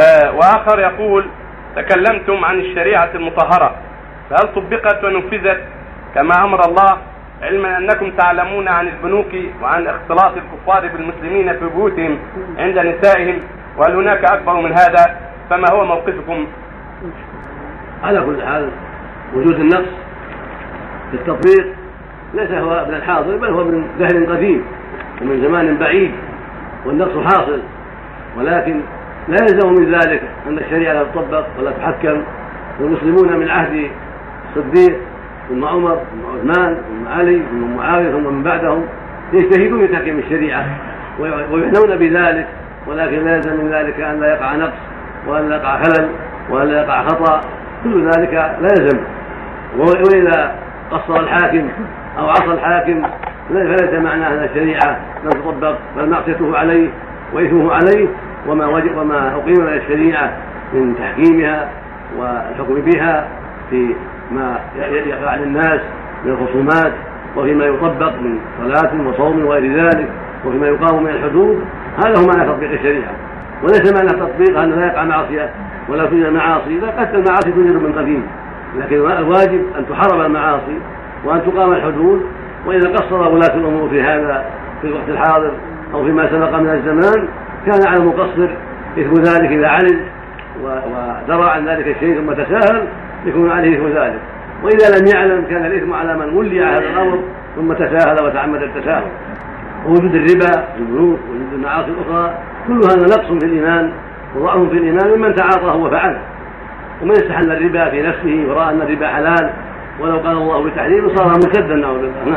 آه وآخر يقول تكلمتم عن الشريعة المطهرة. فهل طبقت ونفذت؟ كما أمر الله علما أنكم تعلمون عن البنوك وعن اختلاط الكفار بالمسلمين في بيوتهم عند نسائهم وهل هناك أكبر من هذا؟ فما هو موقفكم؟ على كل حال وجود النقص في التطبيق ليس هو من الحاضر بل هو من دهر قديم ومن زمان بعيد والنقص حاصل ولكن لا يلزم من ذلك أن الشريعة لا تطبق ولا تحكم. والمسلمون من عهد الصديق ثم عمر ثم عثمان ثم علي ثم معاوية ثم من بعدهم يجتهدون في تحكيم الشريعة ويعنون بذلك ولكن لا يلزم من ذلك أن لا يقع نقص وأن لا يقع خلل وأن لا يقع خطأ. كل ذلك لا يلزم. واذا قصر الحاكم أو عصى الحاكم فليس معناه أن الشريعة لم تطبق بل معصيته عليه وإثمه عليه. وما وما اقيم من الشريعة من تحكيمها والحكم بها في ما يقع للناس من الخصومات وفيما يطبق من صلاة وصوم وغير ذلك وفيما يقام من الحدود. هذا هو معنى تطبيق الشريعة. وليس معنى التطبيق أنه لا يقع معصية ولا توجد معاصي. لا قد المعاصي توجد من قديم. لكن الواجب أن تحرم المعاصي وأن تقام الحدود. وإذا قصر ولاة الأمور في هذا في الوقت الحاضر أو فيما سبق من الزمان كان على المقصر إثم ذلك إذا علم ودرى عن ذلك الشيء ثم تساهل يكون عليه إثم ذلك. وإذا لم يعلم كان الإثم على من ولي هذا الأمر ثم تساهل وتعمد التساهل. ووجود الربا في البنوك ووجود المعاصي الأخرى كل هذا نقص في الإيمان وضعف في الإيمان ممن تعاطاه وفعله ومن استحل الربا في نفسه ورأى أن الربا حلال ولو قال الله بتحريمه صار مرتدا نعوذ بالله.